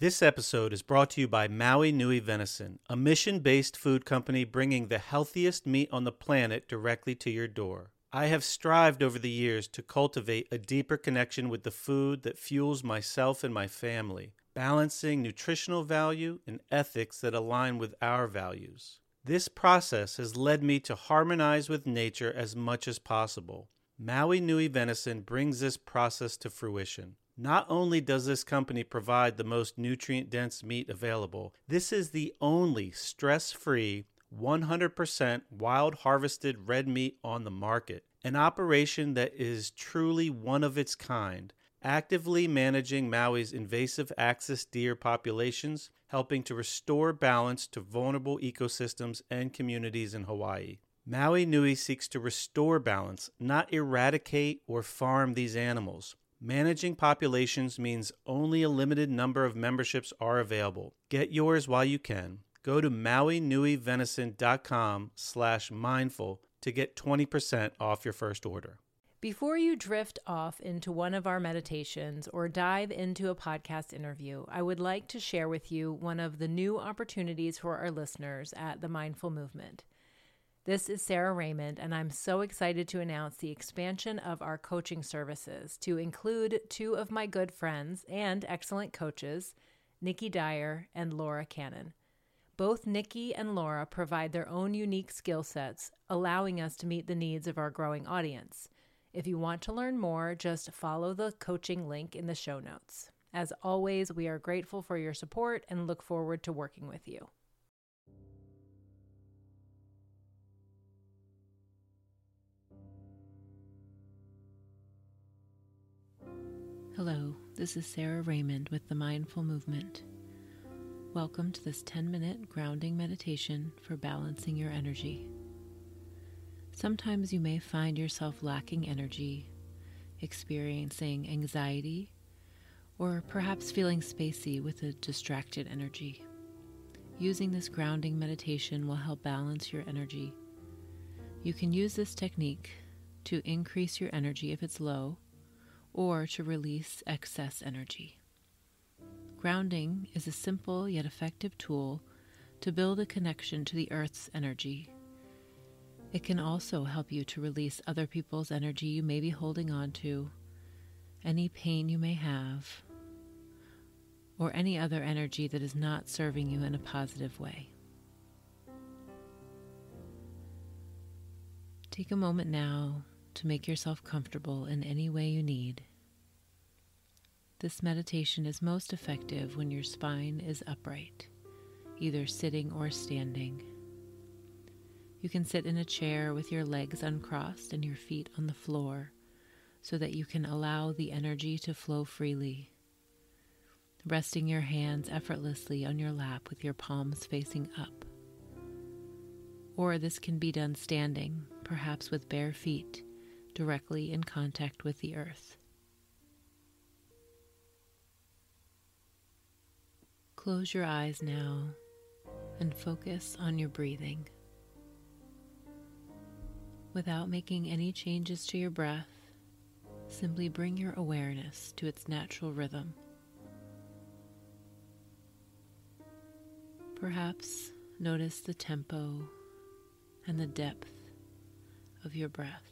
This episode is brought to you by Maui Nui Venison, a mission based food company bringing the healthiest meat on the planet directly to your door. I have strived over the years to cultivate a deeper connection with the food that fuels myself and my family, balancing nutritional value and ethics that align with our values. This process has led me to harmonize with nature as much as possible. Maui Nui Venison brings this process to fruition. Not only does this company provide the most nutrient dense meat available, this is the only stress free, 100% wild harvested red meat on the market. An operation that is truly one of its kind, actively managing Maui's invasive axis deer populations, helping to restore balance to vulnerable ecosystems and communities in Hawaii. Maui Nui seeks to restore balance, not eradicate or farm these animals. Managing populations means only a limited number of memberships are available. Get yours while you can. Go to mauinuivenison.com slash mindful to get 20% off your first order. Before you drift off into one of our meditations or dive into a podcast interview, I would like to share with you one of the new opportunities for our listeners at the Mindful Movement. This is Sara Raymond, and I'm so excited to announce the expansion of our coaching services to include two of my good friends and excellent coaches, Nikki Dyer and Laura Cannon. Both Nikki and Laura provide their own unique skill sets, allowing us to meet the needs of our growing audience. If you want to learn more, just follow the coaching link in the show notes. As always, we are grateful for your support and look forward to working with you. Hello, this is Sara Raymond with the Mindful Movement. Welcome to this 10 minute grounding meditation for balancing your energy. Sometimes you may find yourself lacking energy, experiencing anxiety, or perhaps feeling spacey with a distracted energy. Using this grounding meditation will help balance your energy. You can use this technique to increase your energy if it's low or to release excess energy. Grounding is a simple yet effective tool to build a connection to the Earth's energy. It can also help you to release other people's energy you may be holding on to, any pain you may have, or any other energy that is not serving you in a positive way. Take a moment now to make yourself comfortable in any way you need. This meditation is most effective when your spine is upright, either sitting or standing. You can sit in a chair with your legs uncrossed and your feet on the floor so that you can allow the energy to flow freely. Resting your hands effortlessly on your lap with your palms facing up. Or this can be done standing, perhaps with bare feet directly in contact with the earth. Close your eyes now and focus on your breathing. Without making any changes to your breath, simply bring your awareness to its natural rhythm. Perhaps notice the tempo and the depth of your breath.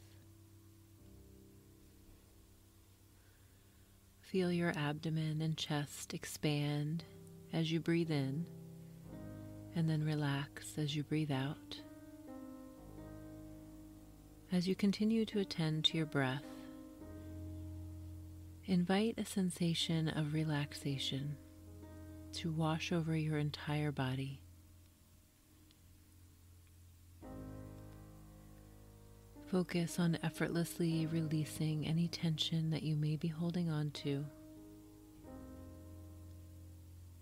Feel your abdomen and chest expand as you breathe in, and then relax as you breathe out. As you continue to attend to your breath, invite a sensation of relaxation to wash over your entire body. Focus on effortlessly releasing any tension that you may be holding on to.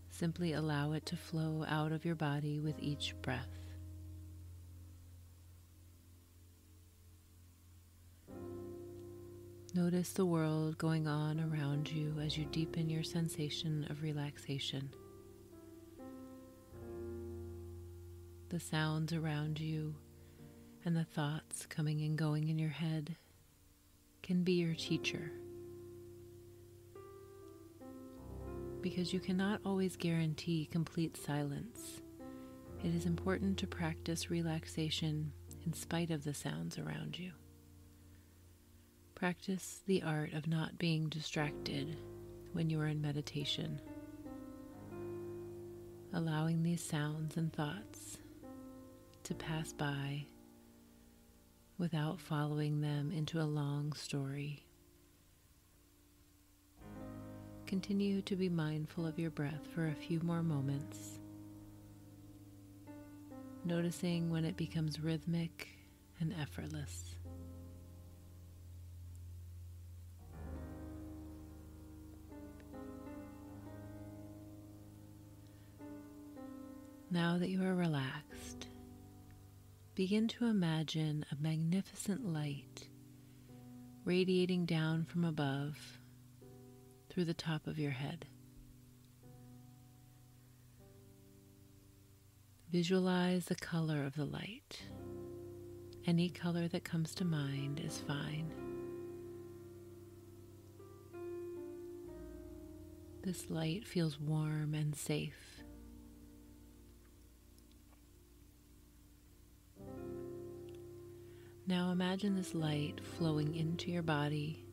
Simply allow it to flow out of your body with each breath. Notice the world going on around you as you deepen your sensation of relaxation. The sounds around you and the thoughts coming and going in your head can be your teacher. because you cannot always guarantee complete silence. It is important to practice relaxation in spite of the sounds around you. Practice the art of not being distracted when you are in meditation, allowing these sounds and thoughts to pass by without following them into a long story. Continue to be mindful of your breath for a few more moments, noticing when it becomes rhythmic and effortless. Now that you are relaxed, begin to imagine a magnificent light radiating down from above through the top of your head. Visualize the color of the light. Any color that comes to mind is fine. This light feels warm and safe. Now imagine this light flowing into your body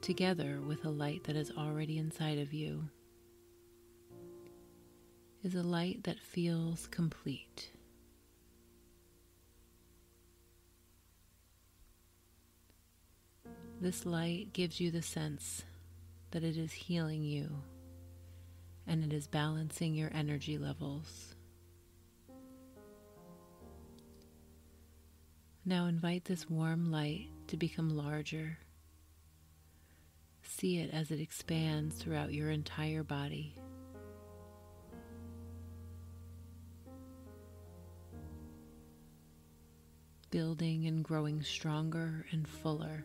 together with a light that is already inside of you. Is a light that feels complete. This light gives you the sense that it is healing you and it is balancing your energy levels. Now invite this warm light to become larger. See it as it expands throughout your entire body. Building and growing stronger and fuller.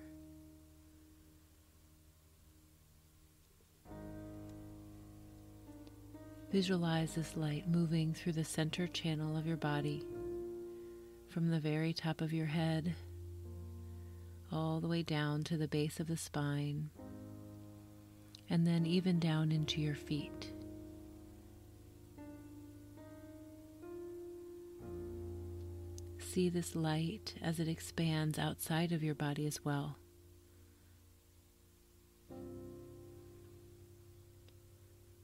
Visualize this light moving through the center channel of your body from the very top of your head all the way down to the base of the spine, and then even down into your feet. See this light as it expands outside of your body as well.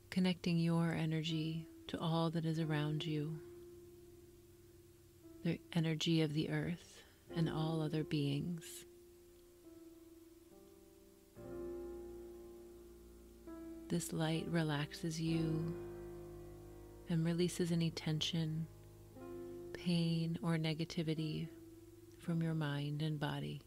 Connecting your energy to all that is around you the energy of the earth and all other beings. This light relaxes you and releases any tension, pain, or negativity from your mind and body.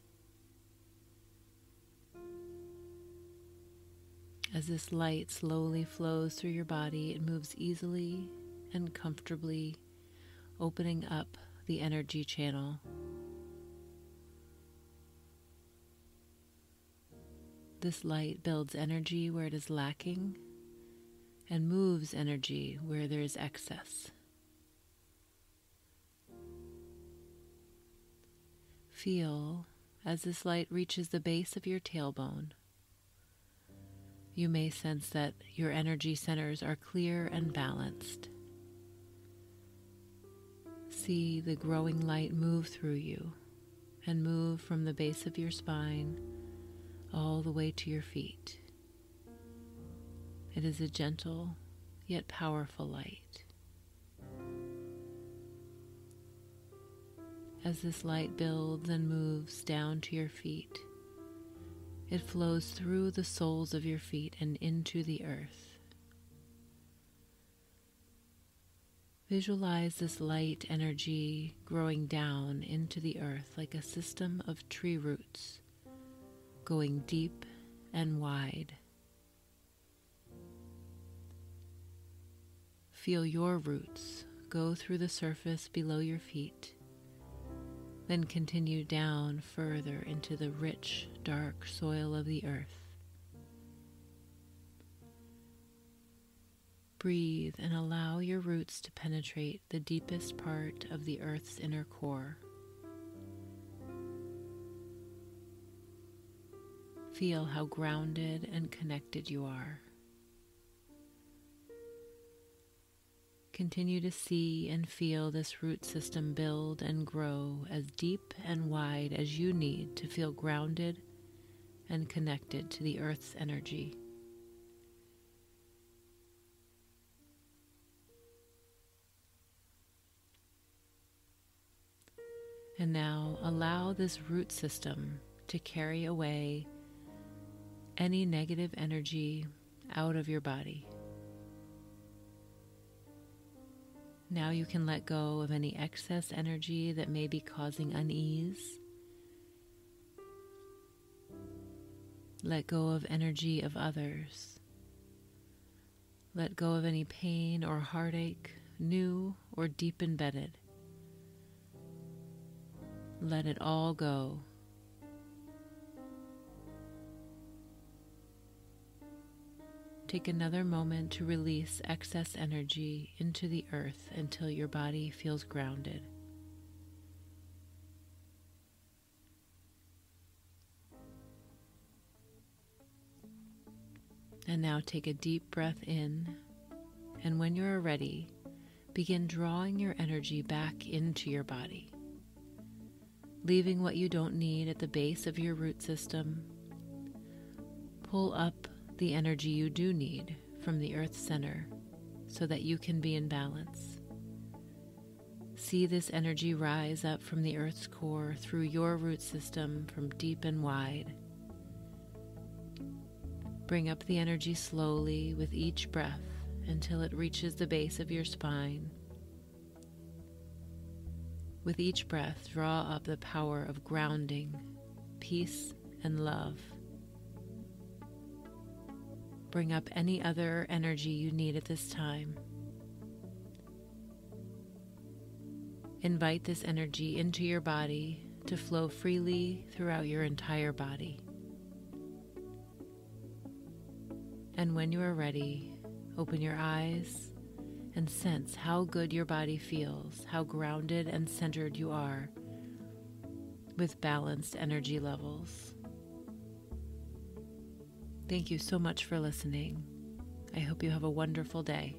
As this light slowly flows through your body, it moves easily and comfortably, opening up the energy channel. This light builds energy where it is lacking and moves energy where there is excess. Feel as this light reaches the base of your tailbone. You may sense that your energy centers are clear and balanced see the growing light move through you and move from the base of your spine all the way to your feet. It is a gentle yet powerful light. As this light builds and moves down to your feet, it flows through the soles of your feet and into the earth. Visualize this light energy growing down into the earth like a system of tree roots, going deep and wide. Feel your roots go through the surface below your feet, then continue down further into the rich, dark soil of the earth. Breathe and allow your roots to penetrate the deepest part of the earth's inner core. Feel how grounded and connected you are. Continue to see and feel this root system build and grow as deep and wide as you need to feel grounded and connected to the earth's energy. And now allow this root system to carry away any negative energy out of your body. Now you can let go of any excess energy that may be causing unease. Let go of energy of others. Let go of any pain or heartache, new or deep embedded. Let it all go. Take another moment to release excess energy into the earth until your body feels grounded. And now take a deep breath in, and when you are ready, begin drawing your energy back into your body, leaving what you don't need at the base of your root system. Pull up the energy you do need from the Earth center so that you can be in balance. See this energy rise up from the Earth's core through your root system from deep and wide. Bring up the energy slowly with each breath until it reaches the base of your spine. With each breath, draw up the power of grounding, peace, and love. Bring up any other energy you need at this time. Invite this energy into your body to flow freely throughout your entire body. And when you are ready, open your eyes and sense how good your body feels, how grounded and centered you are with balanced energy levels. Thank you so much for listening. I hope you have a wonderful day.